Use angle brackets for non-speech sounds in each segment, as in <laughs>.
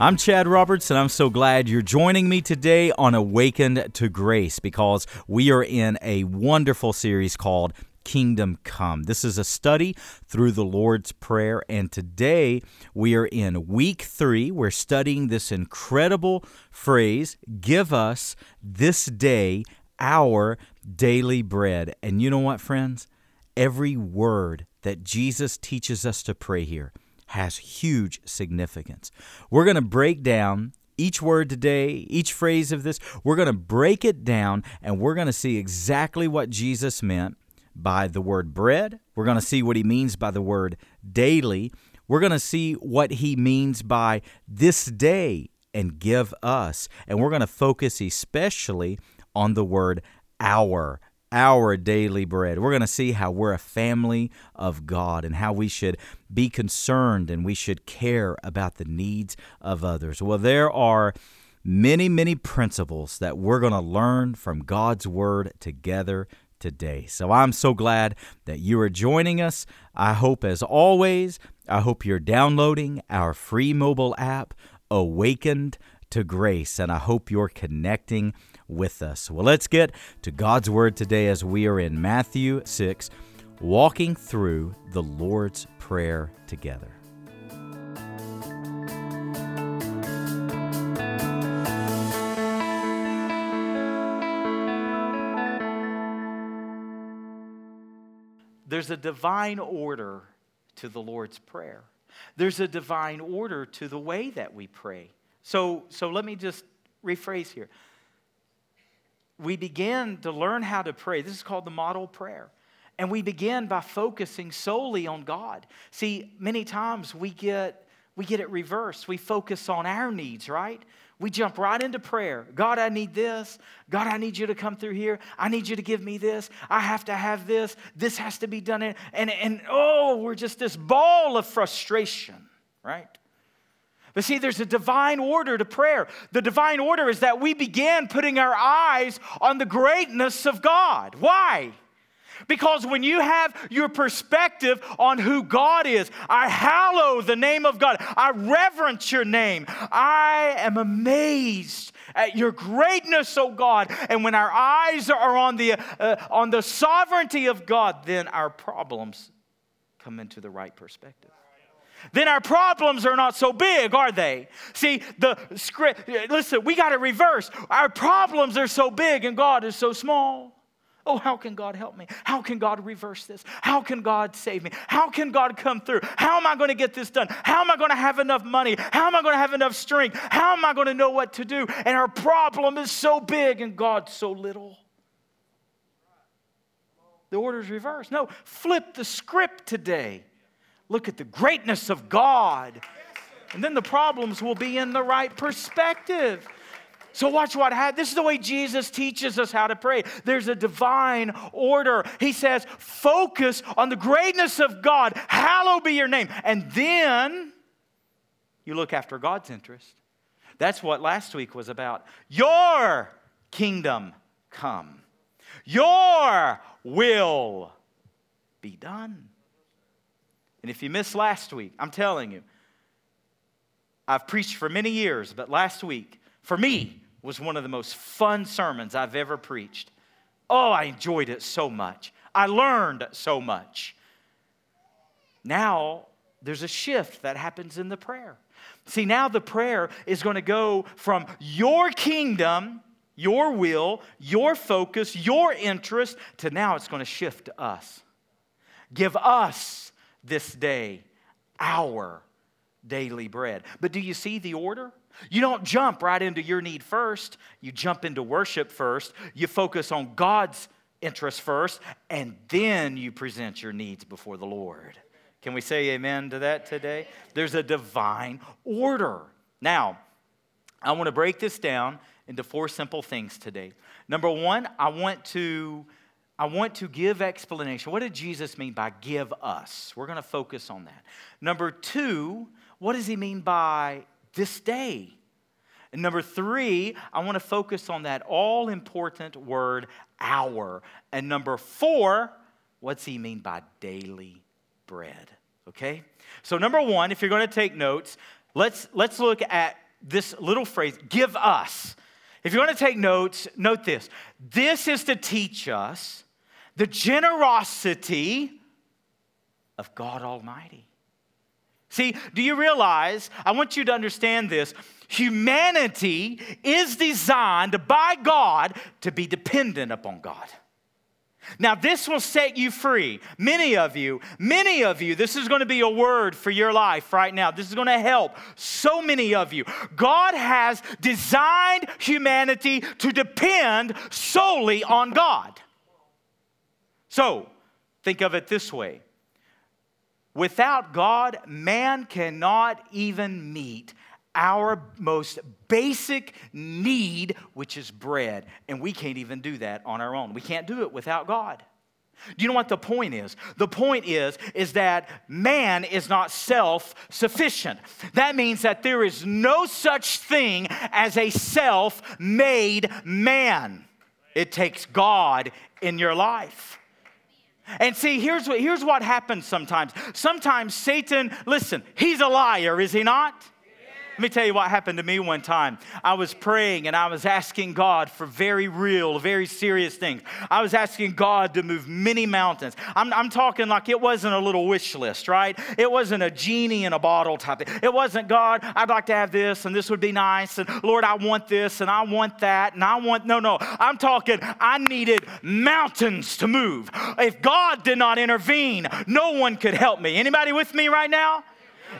I'm Chad Roberts, and I'm so glad you're joining me today on Awakened to Grace because we are in a wonderful series called Kingdom Come. This is a study through the Lord's Prayer, and today we are in week three. We're studying this incredible phrase Give us this day our daily bread. And you know what, friends? Every word that Jesus teaches us to pray here has huge significance. We're going to break down each word today, each phrase of this, we're going to break it down and we're going to see exactly what Jesus meant by the word bread. We're going to see what he means by the word daily. We're going to see what he means by this day and give us. And we're going to focus especially on the word our our daily bread. We're going to see how we're a family of God and how we should be concerned and we should care about the needs of others. Well, there are many, many principles that we're going to learn from God's Word together today. So I'm so glad that you are joining us. I hope, as always, I hope you're downloading our free mobile app, Awakened to Grace, and I hope you're connecting with us. Well, let's get to God's Word today as we are in Matthew 6, walking through the Lord's Prayer together. There's a divine order to the Lord's Prayer. There's a divine order to the way that we pray. So, so let me just rephrase here we begin to learn how to pray. This is called the model prayer. And we begin by focusing solely on God. See, many times we get we get it reversed. We focus on our needs, right? We jump right into prayer. God, I need this. God, I need you to come through here. I need you to give me this. I have to have this. This has to be done. And, and oh, we're just this ball of frustration, right? But see, there's a divine order to prayer. The divine order is that we began putting our eyes on the greatness of God. Why? Because when you have your perspective on who God is, I hallow the name of God. I reverence your name. I am amazed at your greatness, oh God. And when our eyes are on the, uh, on the sovereignty of God, then our problems come into the right perspective then our problems are not so big, are they? See, the script, listen, we got to reverse. Our problems are so big and God is so small. Oh, how can God help me? How can God reverse this? How can God save me? How can God come through? How am I going to get this done? How am I going to have enough money? How am I going to have enough strength? How am I going to know what to do? And our problem is so big and God so little. The order's reversed. No, flip the script today. Look at the greatness of God. And then the problems will be in the right perspective. So, watch what happens. This is the way Jesus teaches us how to pray. There's a divine order. He says, focus on the greatness of God. Hallowed be your name. And then you look after God's interest. That's what last week was about. Your kingdom come, your will be done. And if you missed last week, I'm telling you, I've preached for many years, but last week, for me, was one of the most fun sermons I've ever preached. Oh, I enjoyed it so much. I learned so much. Now, there's a shift that happens in the prayer. See, now the prayer is going to go from your kingdom, your will, your focus, your interest, to now it's going to shift to us. Give us this day our daily bread. But do you see the order? You don't jump right into your need first. You jump into worship first. You focus on God's interest first, and then you present your needs before the Lord. Can we say amen to that today? There's a divine order. Now, I want to break this down into four simple things today. Number one, I want to I want to give explanation. What did Jesus mean by give us? We're going to focus on that. Number two, what does he mean by this day? And number three, I want to focus on that all important word, our. And number four, what's he mean by daily bread? Okay? So, number one, if you're going to take notes, let's, let's look at this little phrase, give us. If you want to take notes, note this. This is to teach us the generosity of God Almighty. See, do you realize? I want you to understand this. Humanity is designed by God to be dependent upon God. Now, this will set you free. Many of you, many of you, this is going to be a word for your life right now. This is going to help so many of you. God has designed humanity to depend solely on God. So, think of it this way without God, man cannot even meet our most basic need, which is bread. And we can't even do that on our own. We can't do it without God. Do you know what the point is? The point is is that man is not self-sufficient. That means that there is no such thing as a self-made man. It takes God in your life. And see, here's what, here's what happens sometimes. Sometimes Satan, listen, he's a liar, is he not? Let me tell you what happened to me one time. I was praying and I was asking God for very real, very serious things. I was asking God to move many mountains. I'm, I'm talking like it wasn't a little wish list, right? It wasn't a genie in a bottle type thing. It wasn't, God, I'd like to have this and this would be nice. And Lord, I want this and I want that and I want, no, no. I'm talking, I needed mountains to move. If God did not intervene, no one could help me. Anybody with me right now?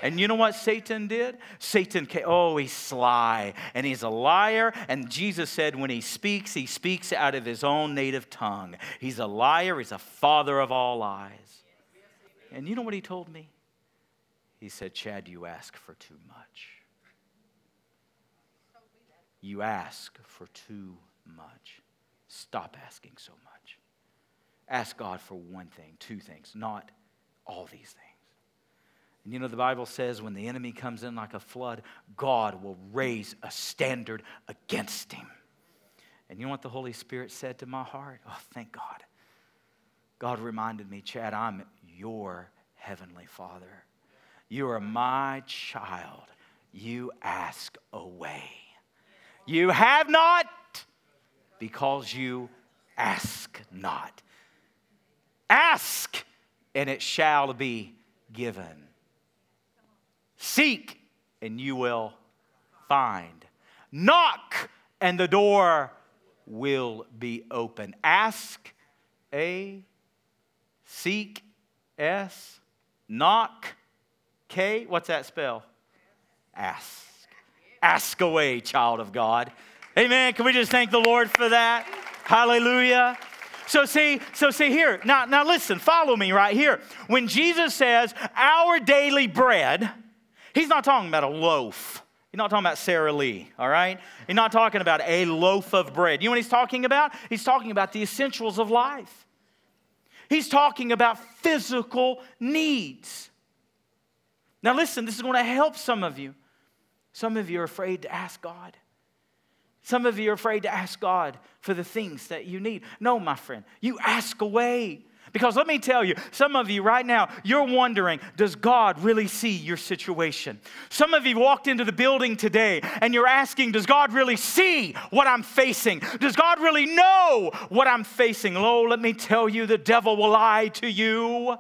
And you know what Satan did? Satan came, oh, he's sly and he's a liar. And Jesus said, when he speaks, he speaks out of his own native tongue. He's a liar, he's a father of all lies. And you know what he told me? He said, Chad, you ask for too much. You ask for too much. Stop asking so much. Ask God for one thing, two things, not all these things. And you know, the Bible says when the enemy comes in like a flood, God will raise a standard against him. And you know what the Holy Spirit said to my heart? Oh, thank God. God reminded me, Chad, I'm your heavenly Father. You are my child. You ask away. You have not because you ask not. Ask, and it shall be given. Seek, and you will find. Knock, and the door will be open. Ask, A. Seek, S. Knock, K. What's that spell? Ask. Ask away, child of God. Amen. Can we just thank the Lord for that? Hallelujah. So see, so see here. Now, now listen, follow me right here. When Jesus says, our daily bread, He's not talking about a loaf. He's not talking about Sara Lee, all right? He's not talking about a loaf of bread. You know what he's talking about? He's talking about the essentials of life. He's talking about physical needs. Now, listen, this is going to help some of you. Some of you are afraid to ask God. Some of you are afraid to ask God for the things that you need. No, my friend, you ask away. Because let me tell you, some of you right now, you're wondering, does God really see your situation? Some of you walked into the building today and you're asking, does God really see what I'm facing? Does God really know what I'm facing? Lo, let me tell you, the devil will lie to you.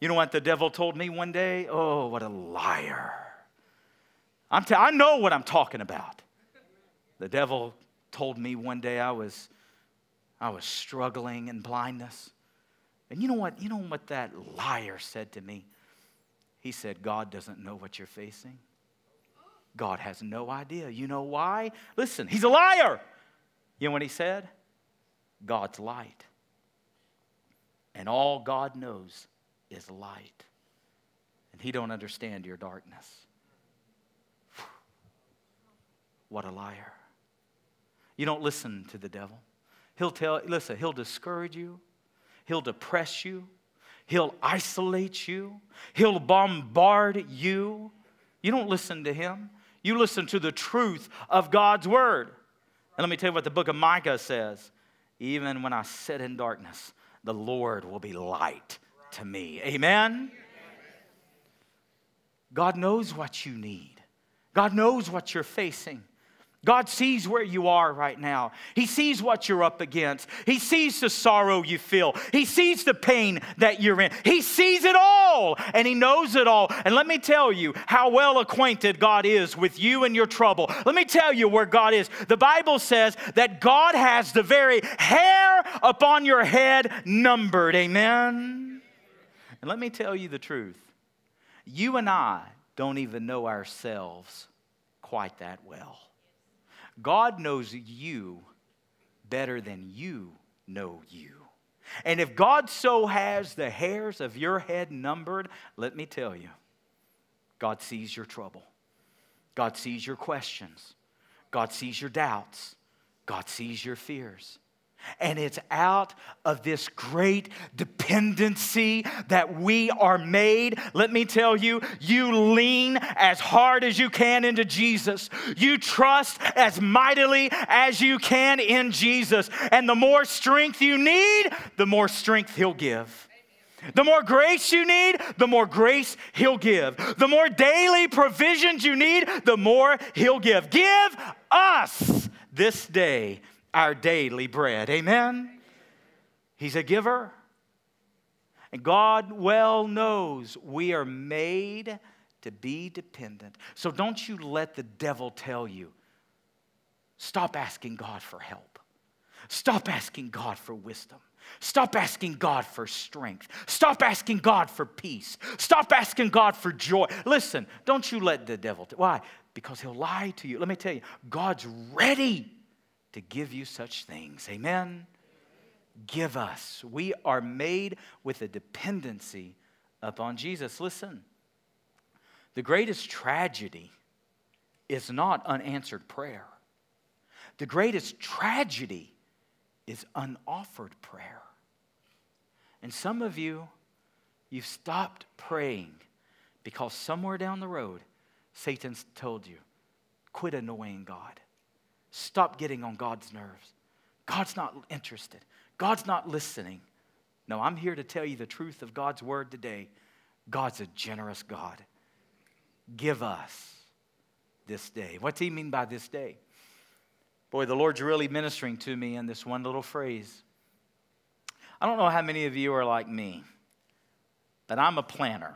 You know what the devil told me one day? Oh, what a liar. I'm t- I know what I'm talking about. The devil told me one day I was I was struggling in blindness. And you know what? You know what that liar said to me? He said, God doesn't know what you're facing. God has no idea. You know why? Listen, he's a liar. You know what he said? God's light. And all God knows is light. And he don't understand your darkness. What a liar. You don't listen to the devil. He'll tell, listen, he'll discourage you, he'll depress you, he'll isolate you, he'll bombard you. You don't listen to him. You listen to the truth of God's word. And let me tell you what the book of Micah says. Even when I sit in darkness, the Lord will be light to me. Amen? God knows what you need. God knows what you're facing. God sees where you are right now. He sees what you're up against. He sees the sorrow you feel. He sees the pain that you're in. He sees it all and He knows it all. And let me tell you how well acquainted God is with you and your trouble. Let me tell you where God is. The Bible says that God has the very hair upon your head numbered. Amen. And let me tell you the truth you and I don't even know ourselves quite that well. God knows you better than you know you. And if God so has the hairs of your head numbered, let me tell you, God sees your trouble. God sees your questions. God sees your doubts. God sees your fears. And it's out of this great dependency that we are made. Let me tell you, you lean as hard as you can into Jesus. You trust as mightily as you can in Jesus. And the more strength you need, the more strength He'll give. The more grace you need, the more grace He'll give. The more daily provisions you need, the more He'll give. Give us this day our daily bread. Amen? He's a giver. And God well knows we are made to be dependent. So don't you let the devil tell you, stop asking God for help. Stop asking God for wisdom. Stop asking God for strength. Stop asking God for peace. Stop asking God for joy. Listen, don't you let the devil. T- Why? Because he'll lie to you. Let me tell you, God's ready to give you such things. Amen? Give us. We are made with a dependency upon Jesus. Listen, the greatest tragedy is not unanswered prayer, the greatest tragedy is unoffered prayer. And some of you, you've stopped praying because somewhere down the road, Satan's told you, quit annoying God. Stop getting on God's nerves. God's not interested. God's not listening. No, I'm here to tell you the truth of God's word today. God's a generous God. Give us this day. What's he mean by this day? Boy, the Lord's really ministering to me in this one little phrase. I don't know how many of you are like me, but I'm a planner.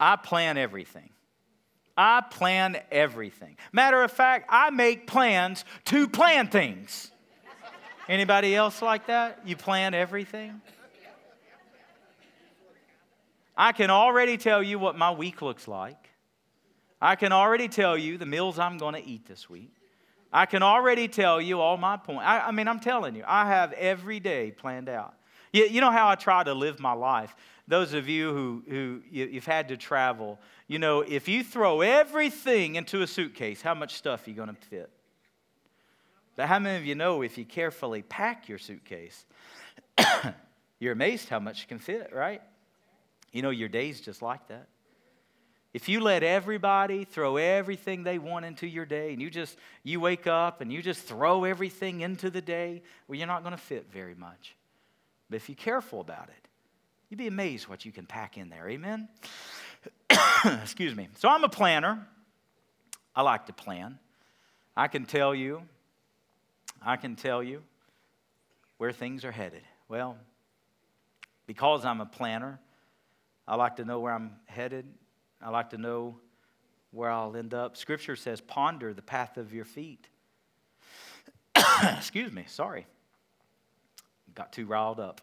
I plan everything. I plan everything. Matter of fact, I make plans to plan things. Anybody else like that? You plan everything? I can already tell you what my week looks like. I can already tell you the meals I'm going to eat this week. I can already tell you all my points. I, I, mean, I'm telling you, I have every day planned out. You, you know how I try to live my life? Those of you who, who you've had to travel, you know, if you throw everything into a suitcase, how much stuff are you going to fit? But how many of you know if you carefully pack your suitcase, <coughs> you're amazed how much can fit, right? You know, your day's just like that. If you let everybody throw everything they want into your day and you just you wake up and you just throw everything into the day, well you're not going to fit very much. But if you're careful about it, You'd be amazed what you can pack in there. Amen? <coughs> Excuse me. So I'm a planner. I like to plan. I can tell you, I can tell you where things are headed. Well, because I'm a planner, I like to know where I'm headed. I like to know where I'll end up. Scripture says, ponder the path of your feet. <coughs> Excuse me, sorry. Got too riled up.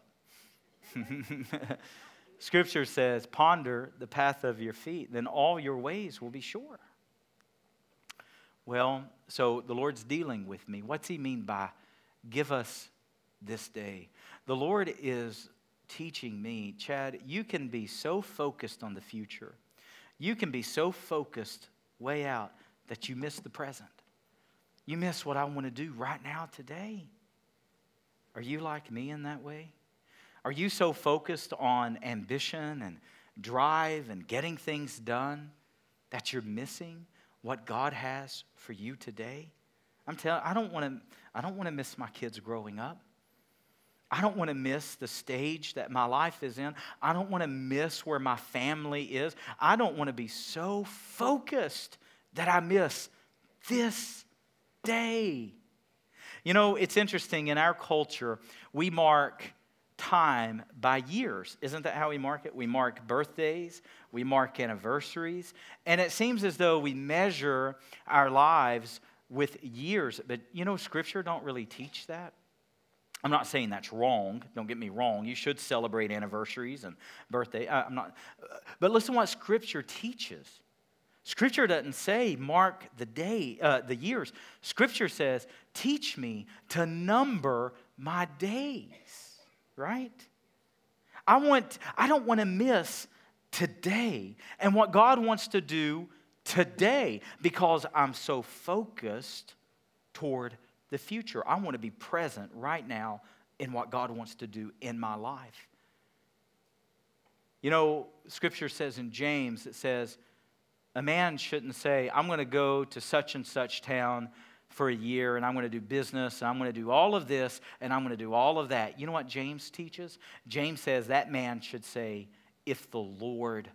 <laughs> Scripture says, Ponder the path of your feet, then all your ways will be sure. Well, so the Lord's dealing with me. What's He mean by give us this day? The Lord is teaching me, Chad, you can be so focused on the future, you can be so focused way out that you miss the present. You miss what I want to do right now today. Are you like me in that way? Are you so focused on ambition and drive and getting things done that you're missing what God has for you today? I'm telling I don't want to I don't want to miss my kids growing up. I don't want to miss the stage that my life is in. I don't want to miss where my family is. I don't want to be so focused that I miss this day. You know, it's interesting in our culture, we mark time by years. Isn't that how we mark it? We mark birthdays, we mark anniversaries, and it seems as though we measure our lives with years. But you know, Scripture don't really teach that. I'm not saying that's wrong. Don't get me wrong. You should celebrate anniversaries and birthday. I'm not. But listen what Scripture teaches. Scripture doesn't say mark the day, uh, the years. Scripture says, teach me to number my days. Right? I want. I don't want to miss today and what God wants to do today because I'm so focused toward the future. I want to be present right now in what God wants to do in my life. You know, scripture says in James, it says, a man shouldn't say, I'm going to go to such and such town for a year and I'm going to do business and I'm going to do all of this and I'm going to do all of that. You know what James teaches? James says that man should say, If the Lord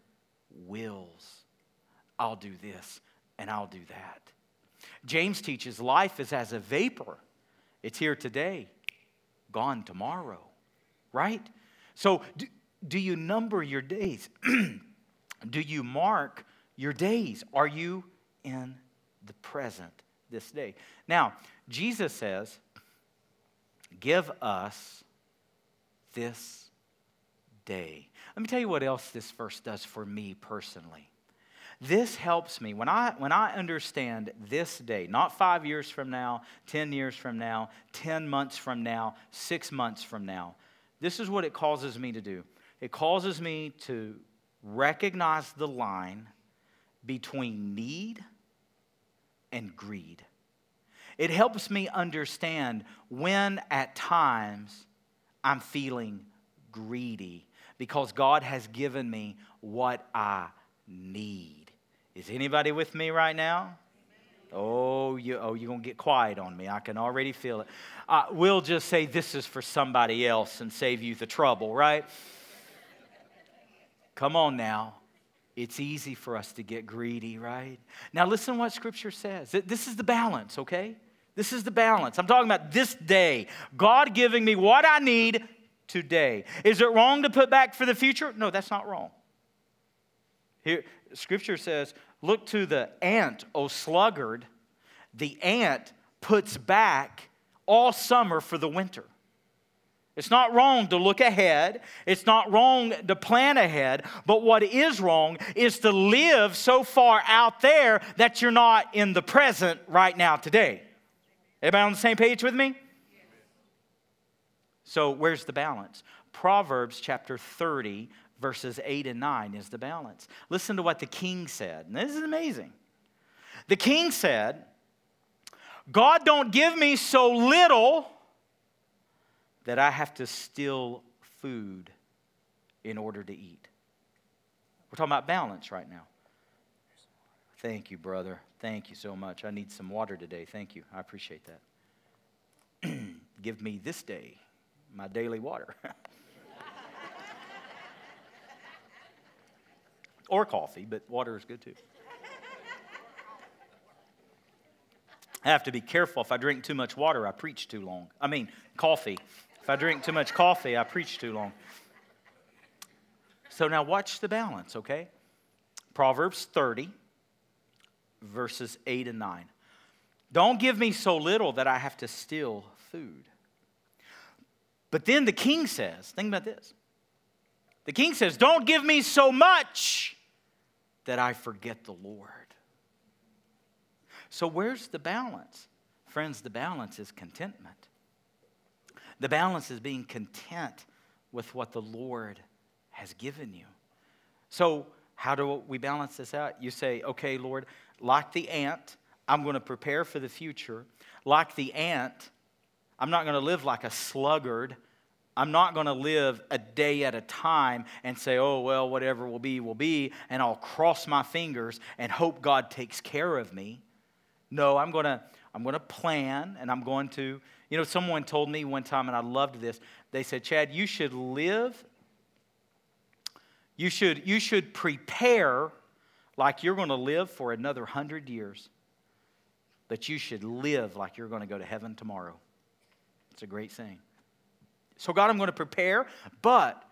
wills, I'll do this and I'll do that. James teaches life is as a vapor. It's here today, gone tomorrow, right? So, do, do you number your days? <clears throat> do you mark your days? Are you in the present this day? Now, Jesus says, Give us this day. Let me tell you what else this verse does for me personally. This helps me when I, when I understand this day, not five years from now, 10 years from now, 10 months from now, six months from now. This is what it causes me to do. It causes me to recognize the line between need and greed. It helps me understand when at times I'm feeling greedy because God has given me what I need. Is anybody with me right now? Oh, you, oh, you're going to get quiet on me. I can already feel it. Uh, we'll just say this is for somebody else and save you the trouble, right? Come on now. It's easy for us to get greedy, right? Now, listen what Scripture says. This is the balance, okay? This is the balance. I'm talking about this day. God giving me what I need today. Is it wrong to put back for the future? No, that's not wrong. Here, Scripture says, Look to the ant, O sluggard. The ant puts back all summer for the winter. It's not wrong to look ahead. It's not wrong to plan ahead. But what is wrong is to live so far out there that you're not in the present right now today. Everybody on the same page with me? So, where's the balance? Proverbs chapter 30, verses 8 and 9 is the balance. Listen to what the king said. And this is amazing. The king said, God don't give me so little that I have to steal food in order to eat. We're talking about balance right now. Thank you, brother. Thank you so much. I need some water today. Thank you. I appreciate that. <clears throat> Give me this day my daily water. <laughs> or coffee, but water is good too. I have to be careful. If I drink too much water, I preach too long. I mean, coffee. If I drink too much coffee, I preach too long. So now watch the balance, okay? Proverbs 30, verses 8 and 9. Don't give me so little that I have to steal food. But then the king says, think about this. The king says, Don't give me so much that I forget the Lord. So, where's the balance? Friends, the balance is contentment. The balance is being content with what the Lord has given you. So, how do we balance this out? You say, okay, Lord, like the ant, I'm going to prepare for the future. Like the ant, I'm not going to live like a sluggard I'm not going to live a day at a time and say, oh, well, whatever will be, will be, and I'll cross my fingers and hope God takes care of me. No, I'm going to. I'm going to plan and I'm going to, you know, someone told me one time, and I loved this. They said, Chad, you should live, you should, you should prepare like you're going to live for another hundred years, but you should live like you're going to go to heaven tomorrow. It's a great thing. So, God, I'm going to prepare, but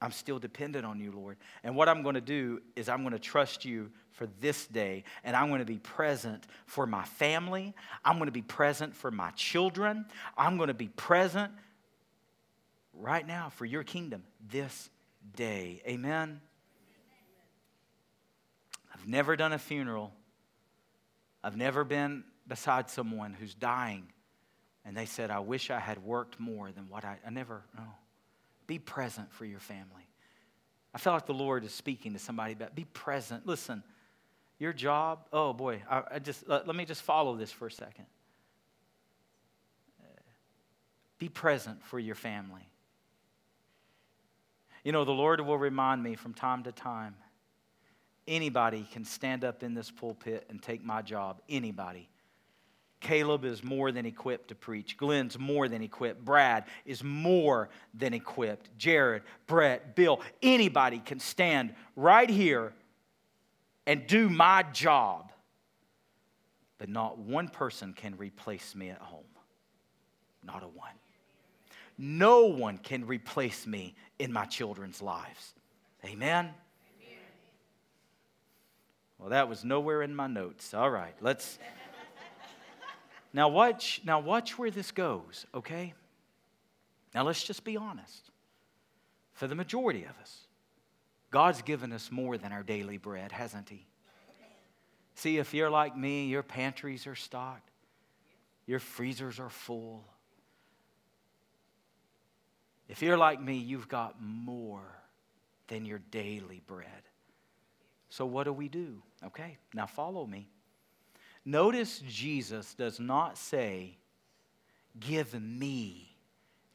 I'm still dependent on you, Lord. And what I'm going to do is I'm going to trust you for this day, and I'm going to be present for my family. I'm going to be present for my children. I'm going to be present right now for your kingdom this day. Amen. I've never done a funeral. I've never been beside someone who's dying and they said, I wish I had worked more than what I, I never, no. Be present for your family. I felt like the Lord is speaking to somebody about be present. Listen, your job, oh boy, I, I just, let, let me just follow this for a second. Uh, be present for your family. You know, the Lord will remind me from time to time anybody can stand up in this pulpit and take my job. Anybody. Caleb is more than equipped to preach. Glenn's more than equipped. Brad is more than equipped. Jared, Brett, Bill, anybody can stand right here and do my job. But not one person can replace me at home. Not a one. No one can replace me in my children's lives. Amen? Well, that was nowhere in my notes. All right, let's. Now watch, now watch where this goes, okay? Now let's just be honest. For the majority of us, God's given us more than our daily bread, hasn't He? See, if you're like me, your pantries are stocked, your freezers are full. If you're like me, you've got more than your daily bread. So, what do we do? Okay, now follow me. Notice Jesus does not say, Give me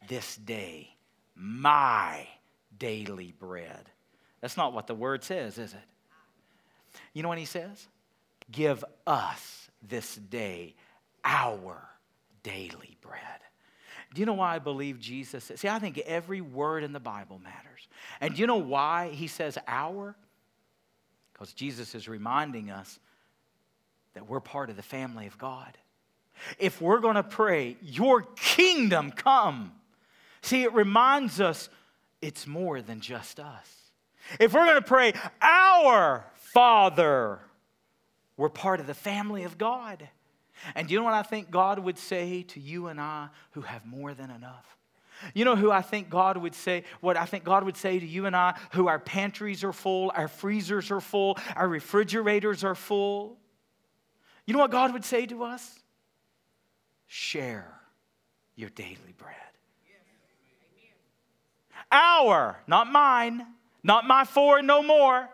this day my daily bread. That's not what the word says, is it? You know what he says? Give us this day our daily bread. Do you know why I believe Jesus? See, I think every word in the Bible matters. And do you know why he says our? Because Jesus is reminding us that we're part of the family of God. If we're going to pray, Your kingdom come, see, it reminds us it's more than just us. If we're going to pray, Our Father, we're part of the family of God. And you know what I think God would say to you and I who have more than enough? You know who I think God would say, what I think God would say to you and I, who our pantries are full, our freezers are full, our refrigerators are full? You know what God would say to us? Share your daily bread. Our, not mine, not my four, no more.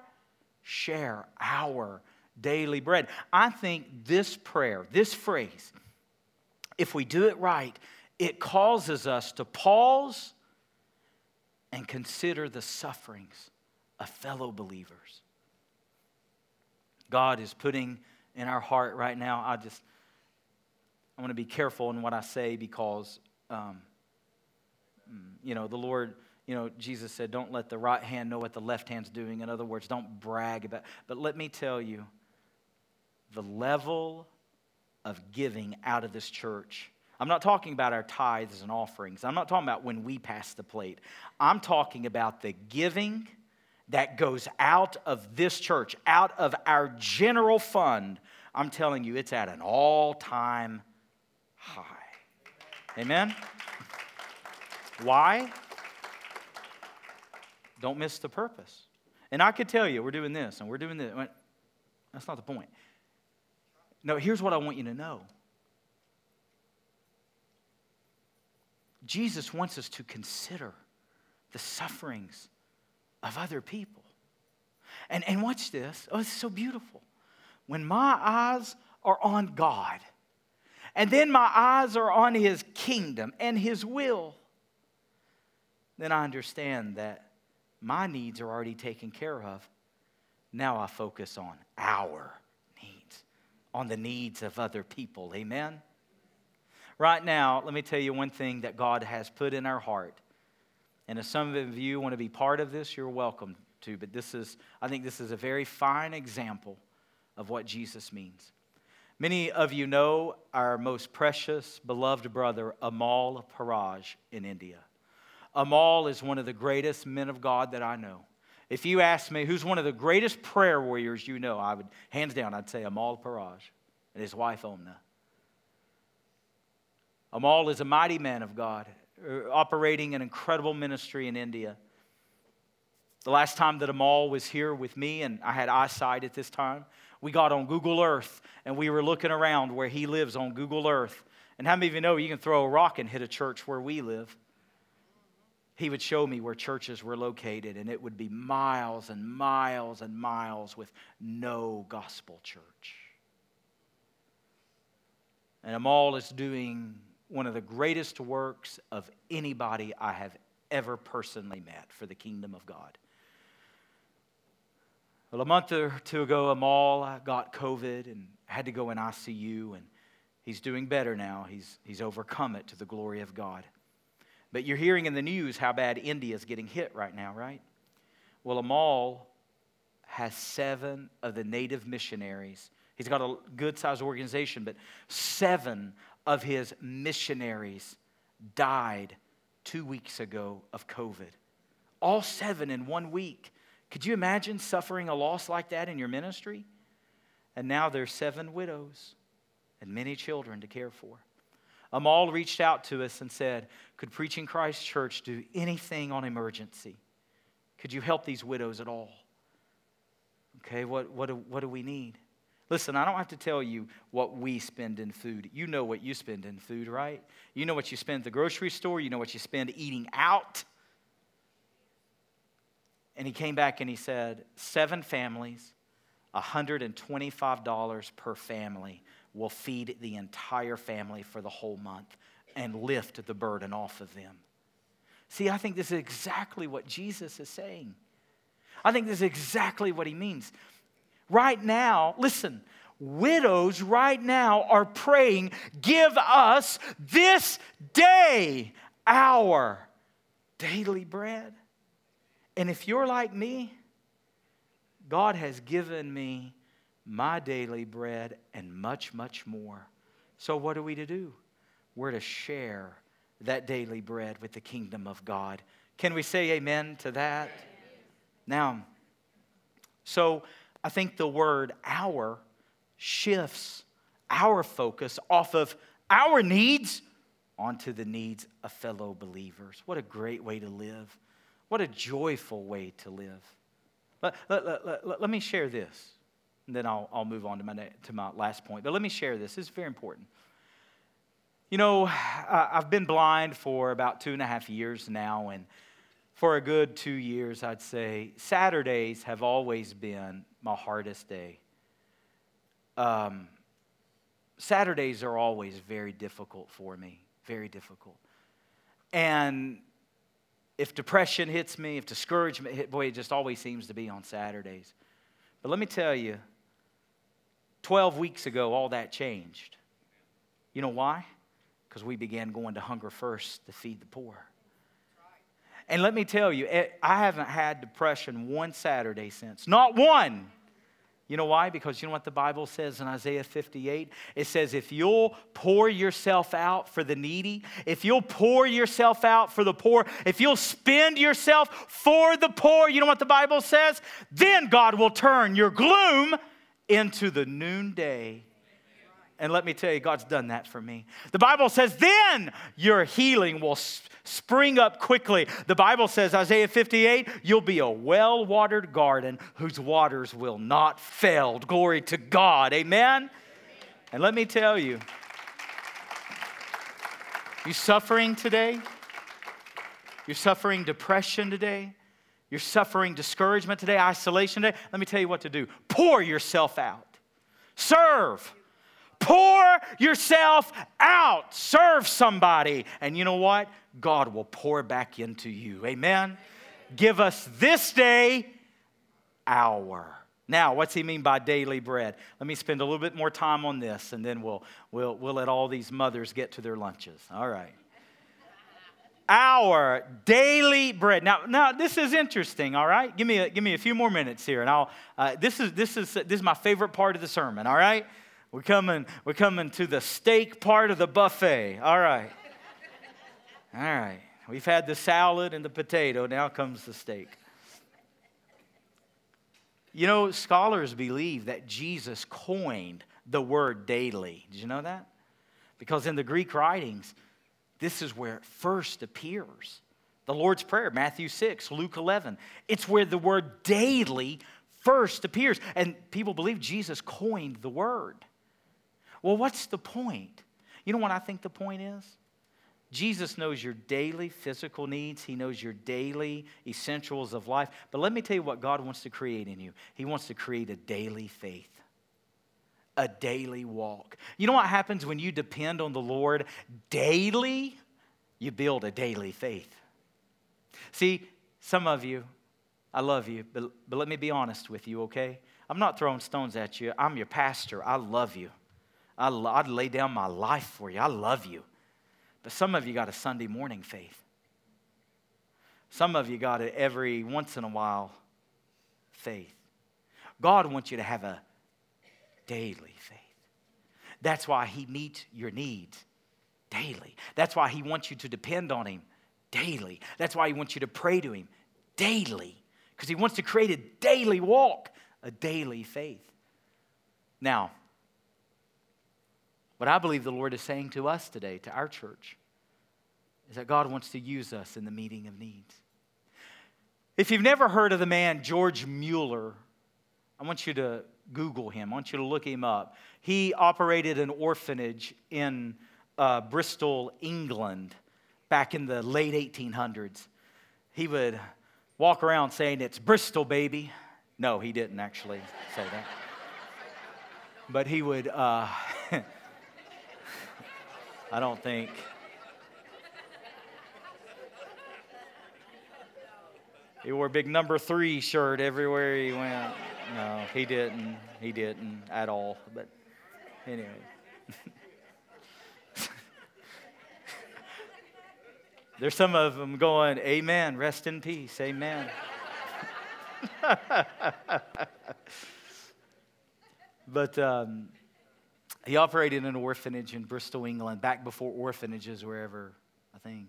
Share our daily bread. I think this prayer, this phrase, if we do it right, it causes us to pause and consider the sufferings of fellow believers. God is putting in our heart right now. I just, I want to be careful in what I say because, um, mm, you know, the Lord, you know, Jesus said, don't let the right hand know what the left hand's doing. In other words, don't brag about But let me tell you, the level of giving out of this church. I'm not talking about our tithes and offerings. I'm not talking about when we pass the plate. I'm talking about the giving that goes out of this church, out of our general fund, I'm telling you, it's at an all time high. Amen? Why? Don't miss the purpose. And I could tell you, we're doing this and we're doing this. That's not the point. No, here's what I want you to know Jesus wants us to consider the sufferings of other people. And, and watch this. Oh, it's so beautiful. When my eyes are on God, and then my eyes are on His kingdom and His will, then I understand that my needs are already taken care of. Now I focus on our needs, on the needs of other people. Amen? Right now, let me tell you one thing that God has put in our heart and if some of you want to be part of this, you're welcome to, but this is, I think this is a very fine example of what Jesus means. Many of you know our most precious, beloved brother, Amal Paraj, in India. Amal is one of the greatest men of God that I know. If you ask me who's one of the greatest prayer warriors you know, I would, hands down, I'd say Amal Paraj and his wife Omna. Amal is a mighty man of God, uh, operating an incredible ministry in India. The last time that Amal was here with me, and I had eyesight at this time, we got on Google Earth and we were looking around where he lives on Google Earth. And how many of you know you can throw a rock and hit a church where we live? He would show me where churches were located, and it would be miles and miles and miles with no gospel church. And Amal is doing one of the greatest works of anybody I have ever personally met for the kingdom of God. Well, a month or two ago, Amal got COVID and had to go in ICU, and he's doing better now. He's, he's overcome it to the glory of God. But you're hearing in the news how bad India is getting hit right now, right? Well, Amal has seven of the native missionaries. He's got a good sized organization, but seven of his missionaries died two weeks ago of COVID. All seven in one week. Could you imagine suffering a loss like that in your ministry? And now there's seven widows and many children to care for. Amal reached out to us and said, Could Preaching Christ Church do anything on emergency? Could you help these widows at all? Okay, what, what, do, what do we need? Listen, I don't have to tell you what we spend in food. You know what you spend in food, right? You know what you spend at the grocery store. You know what you spend eating out. And he came back and he said, Seven families, $125 per family will feed the entire family for the whole month and lift the burden off of them. See, I think this is exactly what Jesus is saying. I think this is exactly what he means. Right now, listen, widows right now are praying, Give us this day our daily bread. And if you're like me, God has given me my daily bread and much, much more. So, what are we to do? We're to share that daily bread with the kingdom of God. Can we say amen to that? Now, so I think the word our shifts our focus off of our needs onto the needs of fellow believers. What a great way to live. What a joyful way to live. Let, let, let, let, me share this, and then I'll, I'll move on to my, to my last point. But let me share this. This is very important. You know, I've been blind for about two and a half years now, and for a good two years, I'd say, Saturdays have always been my hardest day. Um, Saturdays are always very difficult for me, very difficult. And if depression hits me, if discouragement hit, boy, it just always seems to be on Saturdays. But let me tell you, 12 weeks ago, all that changed. You know why? Because we began going to Hunger First to feed the poor. And let me tell you, eh, I haven't had depression one Saturday since. Not one. You know why? Because you know what the Bible says in Isaiah 58? It says, if you'll pour yourself out for the needy, if you'll pour yourself out for the poor, if you'll spend yourself for the poor, you know what the Bible says? Then God will turn your gloom into the noonday and let me tell you, God's done that for me. The Bible says, then your healing will spring up quickly. The Bible says, Isaiah 58, you'll be a well watered garden whose waters will not fail. Glory to God. Amen? And let me tell you, you suffering today? You're suffering depression today? You're suffering discouragement today, isolation today? Let me tell you what to do. Pour yourself out. Serve Pour yourself out. Serve somebody. And you know what? God will pour back into you. Amen? Give us this day our. Now, what's he mean by daily bread? Let me spend a little bit more time on this, and then we'll, we'll, we'll let all these mothers get to their lunches. All right. Our daily bread. Now, now this is interesting. All right, give me a, give me a few more minutes here, and I'll. Uh, this is this is this is my favorite part of the sermon. All right, we're coming we're coming to the steak part of the buffet. All right, all right. We've had the salad and the potato. Now comes the steak. You know, scholars believe that Jesus coined the word daily. Did you know that? Because in the Greek writings, this is where it first appears. The Lord's Prayer, Matthew 6, Luke 11. It's where the word daily first appears. And people believe Jesus coined the word. Well, what's the point? You know what I think the point is? Jesus knows your daily physical needs. He knows your daily essentials of life. But let me tell you what God wants to create in you He wants to create a daily faith a daily walk. You know what happens when you depend on the Lord daily? You build a daily faith. See, some of you, I love you, but, but let me be honest with you, okay? I'm not throwing stones at you. I'm your pastor. I love you. I, I'd lay down my life for you. I love you. But some of you got a Sunday morning faith. Some of you got it every once in a while faith. God wants you to have a daily faith. That's why He meets your needs daily. That's why He wants you to depend on Him daily. That's why He wants you to pray to Him daily, because He wants to create a daily walk, a daily faith. Now, what I believe the Lord is saying to us today, to our church, is that God wants to use us in the meeting of needs. If you've never heard of the man George Mueller, I want you to Google him. I want you to look him up. He operated an orphanage in uh, Bristol, England, back in the late 1800s. He would walk around saying, It's Bristol, baby. No, he didn't actually say that. But he would, uh, <laughs> I don't think. He wore a big number three shirt everywhere he went. No, he didn't. He didn't at all. But anyway. <laughs> There's some of them going, Amen, rest in peace, Amen. <laughs> but um, he operated an orphanage in Bristol, England, back before orphanages were ever a thing.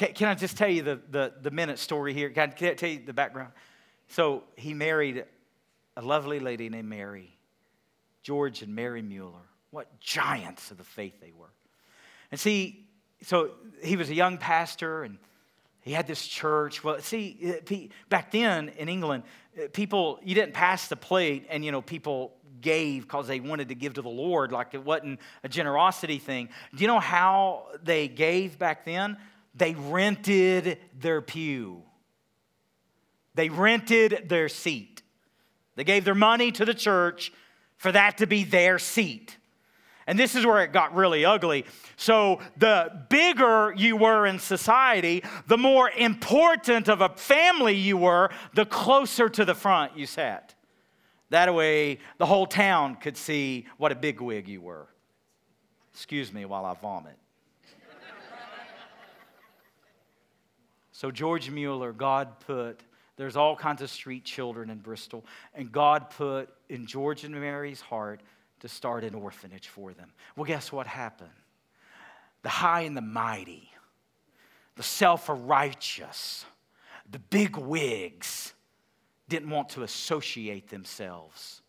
Can, can I just tell you the, the, the minute story here? Can I tell you the background? So he married a lovely lady named Mary, George and Mary Mueller. What giants of the faith they were. And see, so he was a young pastor and he had this church. Well, see, back then in England, uh, people, you didn't pass the plate and, you know, people gave because they wanted to give to the Lord. Like it wasn't a generosity thing. Do you know how they gave back then? They rented their pew. They rented their seat. They gave their money to the church for that to be their seat. And this is where it got really ugly. So, the bigger you were in society, the more important of a family you were, the closer to the front you sat. That way, the whole town could see what a bigwig you were. Excuse me while I vomit. So, George Mueller, God put there's all kinds of street children in Bristol. And God put in George and Mary's heart to start an orphanage for them. Well, guess what happened? The high and the mighty, the self righteous, the big wigs didn't want to associate themselves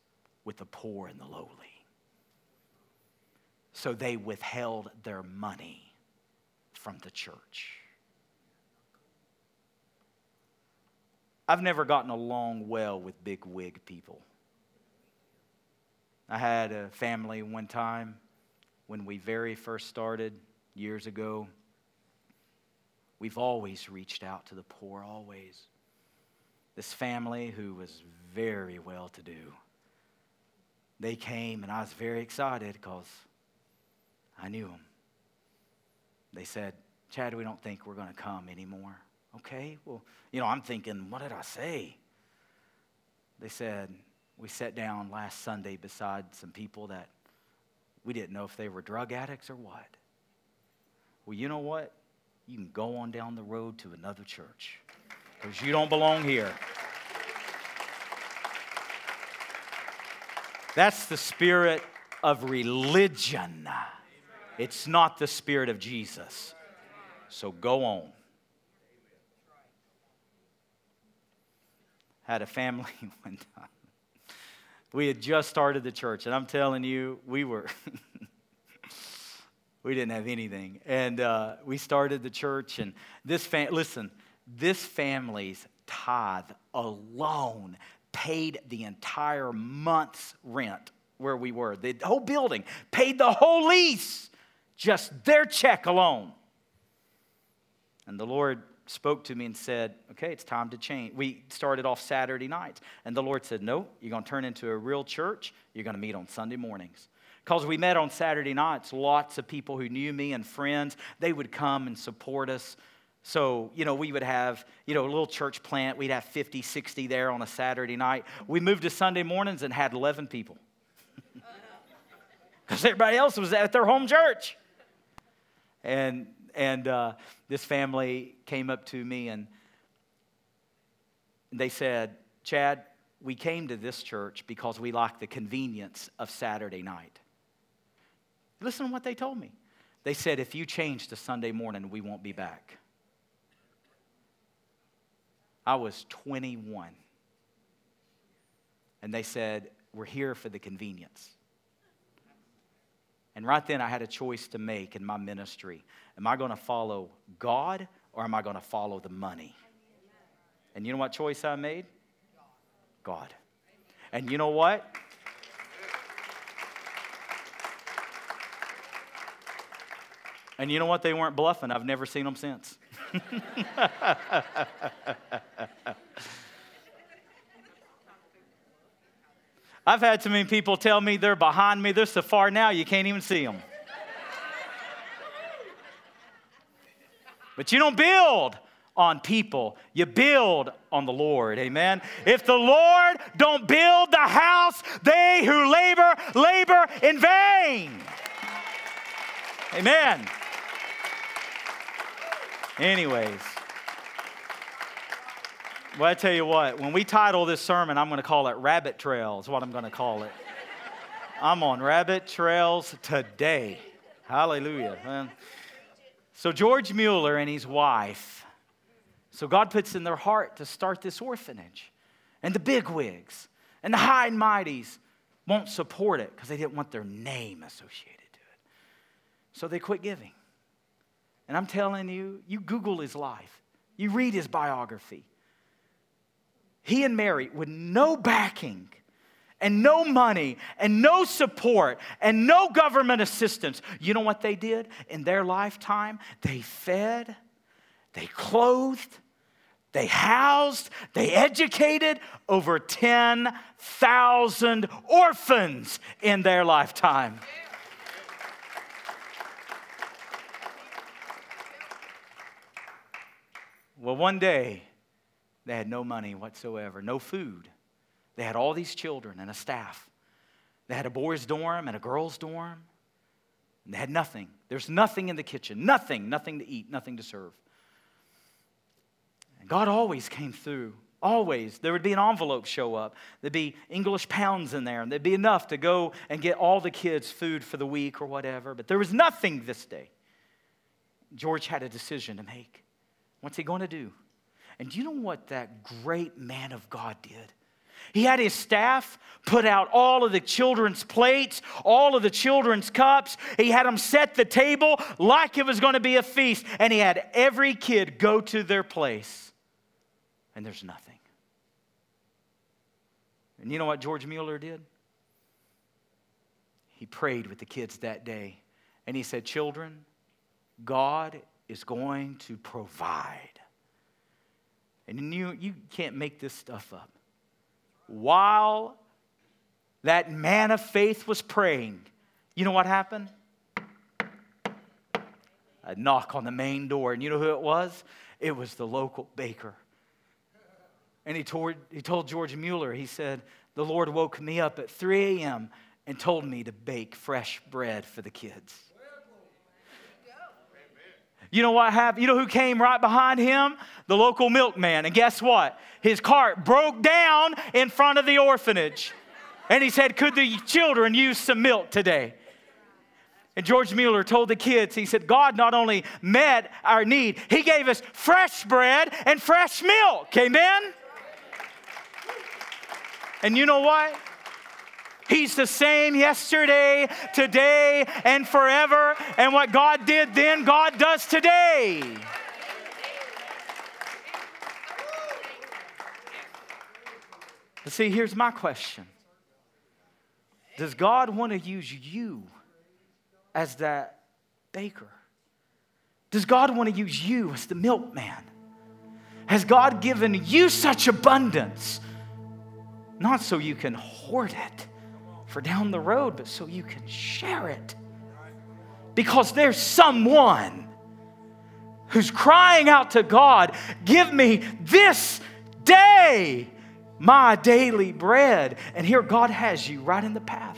with the poor and the lowly. So they withheld their money from the church. I've never gotten along well with big wig people. I had a family one time when we very first started years ago. We've always reached out to the poor, always. This family who was very well to do, they came and I was very excited because I knew them. They said, Chad, we don't think we're going to come anymore. Okay, well, you know, I'm thinking, what did I say? They said, we sat down last Sunday beside some people that we didn't know if they were drug addicts or what. well, you know what? You can go on down the road to another church because you don't belong here. That's the spirit of religion. It's not the spirit of Jesus. So go on. Had a family <laughs> one time. We had just started the church, and I'm telling you, we were. <laughs> we didn't have anything. And uh, we started the church, and this fam- listen, this family's tithe alone paid the entire month's rent where we were. The whole building paid the whole lease, just their check alone. And the Lord spoke to me and said, Okay, it's time to change. We started off Saturday nights. And the Lord said, No, you're going to turn into a real church. You're going to meet on Sunday mornings. Because we met on Saturday nights, lots of people who knew me and friends, they would come and support us. So, you know, we would have, you know, a little church plant. We'd have 50, 60 there on a Saturday night. We moved to Sunday mornings and had 11 people. <laughs> Because everybody else was at their home church. And, and uh, this family came up to me and they said, Chad, we came to this church because we like the convenience of Saturday night. Listen to what they told me. They said, if you change to Sunday morning, we won't be back. I was 21. And they said, We're here for the convenience. And right then, I had a choice to make in my ministry. Am I going to follow God or am I going to follow the money? And you know what choice I made? God. And you know what? And you know what? They weren't bluffing. I've never seen them since. <laughs> I've had too many people tell me they're behind me. They're so far now you can't even see them. But you don't build on people. You build on the Lord. Amen. If the Lord don't build the house, they who labor labor in vain. Amen. Anyways, well, I tell you what, when we title this sermon, I'm going to call it Rabbit Trails, what I'm going to call it. I'm on rabbit trails today. Hallelujah. Man. So, George Mueller and his wife, so God puts in their heart to start this orphanage. And the bigwigs and the high and mighties won't support it because they didn't want their name associated to it. So they quit giving. And I'm telling you, you Google his life, you read his biography. He and Mary, with no backing and no money and no support and no government assistance, you know what they did in their lifetime? They fed, they clothed, they housed, they educated over 10,000 orphans in their lifetime. Well, one day, they had no money whatsoever, no food. They had all these children and a staff. They had a boys' dorm and a girls' dorm. And they had nothing. There's nothing in the kitchen, nothing, nothing to eat, nothing to serve. And God always came through. Always. There would be an envelope show up. There'd be English pounds in there, and there'd be enough to go and get all the kids food for the week or whatever. But there was nothing this day. George had a decision to make. What's he going to do? And do you know what that great man of God did? He had his staff put out all of the children's plates, all of the children's cups. He had them set the table like it was going to be a feast. And he had every kid go to their place. And there's nothing. And you know what George Mueller did? He prayed with the kids that day. And he said, Children, God is going to provide. And you, you can't make this stuff up. While that man of faith was praying, you know what happened? A knock on the main door. And you know who it was? It was the local baker. And he told, he told George Mueller, he said, The Lord woke me up at 3 a.m. and told me to bake fresh bread for the kids. You know what happened? You know who came right behind him? The local milkman. And guess what? His cart broke down in front of the orphanage. And he said, Could the children use some milk today? And George Mueller told the kids, he said, God not only met our need, he gave us fresh bread and fresh milk. Amen? And you know what? He's the same yesterday, today, and forever. And what God did then, God does today. But see, here's my question Does God want to use you as that baker? Does God want to use you as the milkman? Has God given you such abundance? Not so you can hoard it for down the road, but so you can share it. Because there's someone who's crying out to God, Give me this day my daily bread. And here God has you right in the path.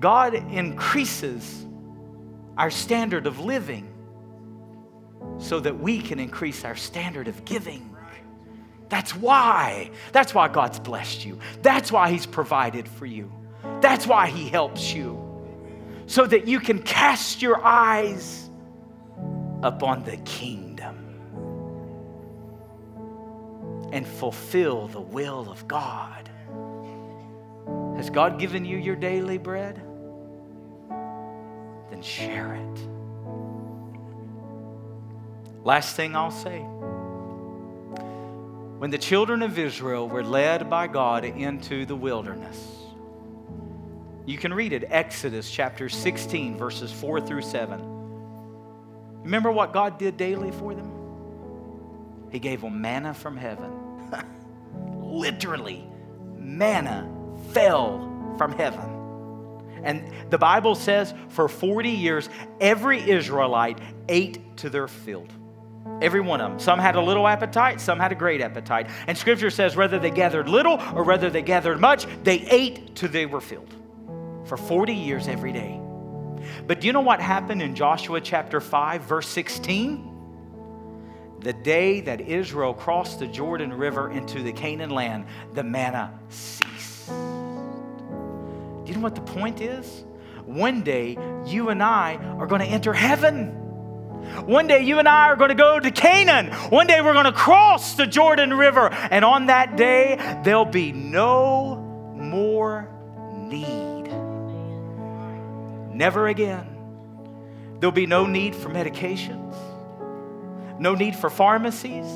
God increases our standard of living so that we can increase our standard of giving. That's why. That's why God's blessed you. That's why He's provided for you. That's why He helps you. So that you can cast your eyes upon the kingdom and fulfill the will of God. Has God given you your daily bread? Then share it. Last thing I'll say. When the children of Israel were led by God into the wilderness, you can read it, Exodus chapter 16, verses 4 through 7. Remember what God did daily for them? He gave them manna from heaven. <laughs> Literally, manna fell from heaven. And the Bible says for 40 years, every Israelite ate to their fill. Every one of them. Some had a little appetite, some had a great appetite. And scripture says whether they gathered little or whether they gathered much, they ate till they were filled for 40 years every day. But do you know what happened in Joshua chapter 5, verse 16? The day that Israel crossed the Jordan River into the Canaan land, the manna ceased. Do you know what the point is? One day, you and I are going to enter heaven. One day you and I are going to go to Canaan. One day we're going to cross the Jordan River. And on that day, there'll be no more need. Never again. There'll be no need for medications, no need for pharmacies.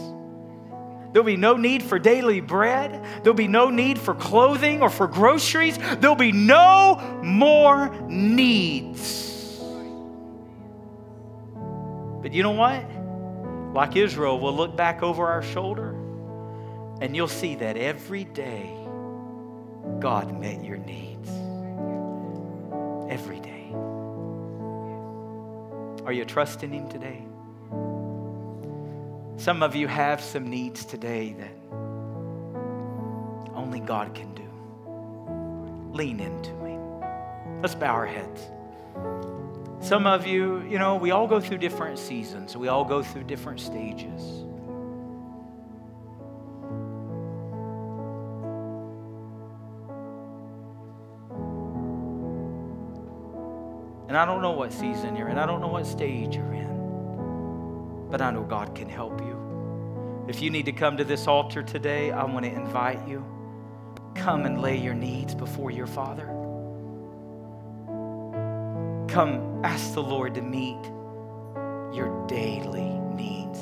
There'll be no need for daily bread. There'll be no need for clothing or for groceries. There'll be no more needs. But you know what? Like Israel, we'll look back over our shoulder and you'll see that every day God met your needs. Every day. Are you trusting Him today? Some of you have some needs today that only God can do. Lean into Him. Let's bow our heads. Some of you, you know, we all go through different seasons, we all go through different stages. And I don't know what season you're in, I don't know what stage you're in, but I know God can help you. If you need to come to this altar today, I want to invite you. Come and lay your needs before your Father. Come ask the Lord to meet your daily needs.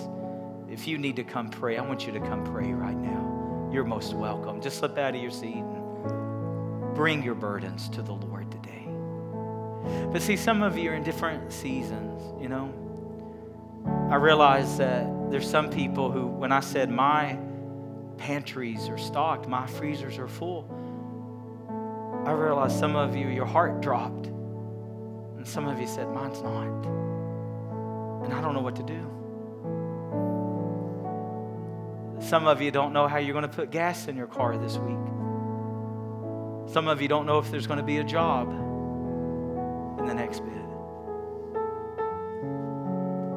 If you need to come pray, I want you to come pray right now. You're most welcome. Just slip out of your seat and bring your burdens to the Lord today. But see, some of you are in different seasons, you know. I realize that there's some people who, when I said my pantries are stocked, my freezers are full, I realize some of you, your heart dropped some of you said, Mine's not. And I don't know what to do. Some of you don't know how you're going to put gas in your car this week. Some of you don't know if there's going to be a job in the next bid.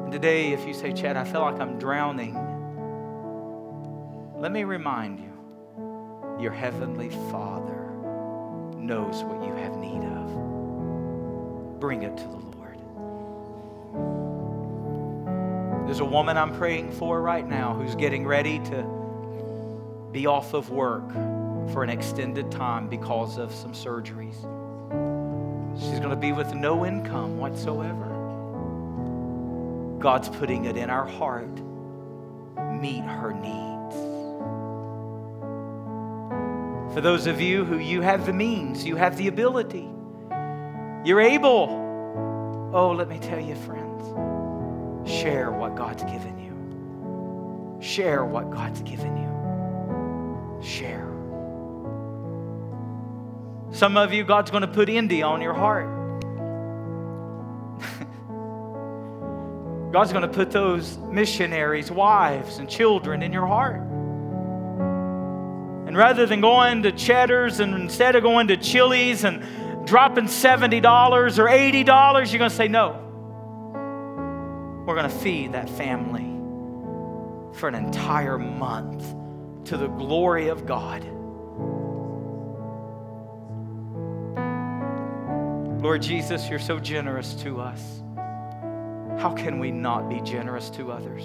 And today, if you say, Chad, I feel like I'm drowning, let me remind you your heavenly Father knows what you have need of. Bring it to the Lord. There's a woman I'm praying for right now who's getting ready to be off of work for an extended time because of some surgeries. She's going to be with no income whatsoever. God's putting it in our heart. Meet her needs. For those of you who you have the means, you have the ability, you're able. Oh, let me tell you, friends, share what God's given you. Share what God's given you. Share. Some of you, God's going to put India on your heart. <laughs> God's going to put those missionaries' wives and children in your heart. And rather than going to Cheddar's and instead of going to Chili's and dropping $70 or $80, you're going to say, No. We're going to feed that family for an entire month to the glory of God. Lord Jesus, you're so generous to us. How can we not be generous to others?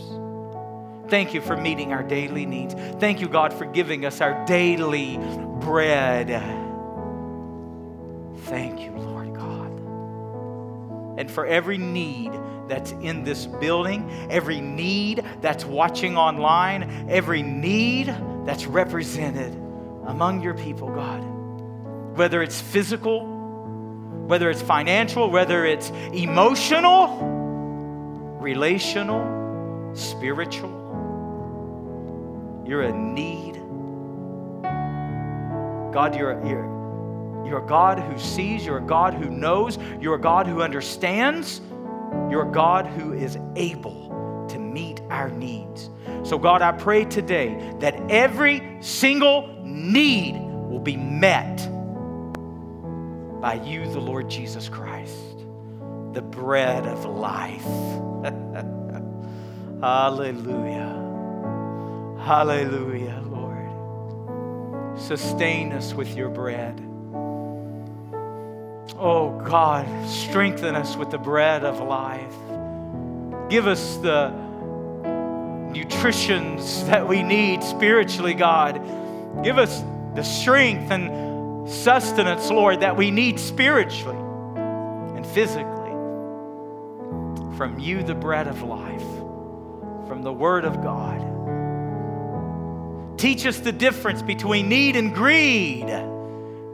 Thank you for meeting our daily needs. Thank you, God, for giving us our daily bread. Thank you, Lord God. And for every need that's in this building, every need that's watching online, every need that's represented among your people, God, whether it's physical, whether it's financial, whether it's emotional, relational, spiritual. You're a need. God, you're, you're, you're a God who sees, you're a God who knows, you're a God who understands, you're a God who is able to meet our needs. So, God, I pray today that every single need will be met by you, the Lord Jesus Christ, the bread of life. <laughs> Hallelujah. Hallelujah, Lord. Sustain us with your bread. Oh God, strengthen us with the bread of life. Give us the nutritions that we need spiritually, God. Give us the strength and sustenance, Lord, that we need spiritually and physically from you, the bread of life, from the Word of God. Teach us the difference between need and greed.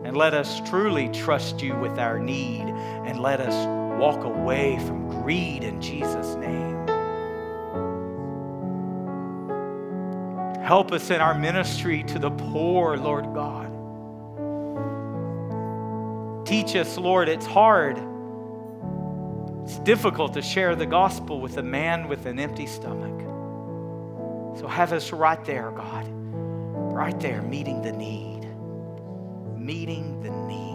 And let us truly trust you with our need. And let us walk away from greed in Jesus' name. Help us in our ministry to the poor, Lord God. Teach us, Lord, it's hard. It's difficult to share the gospel with a man with an empty stomach. So have us right there, God, right there, meeting the need. Meeting the need.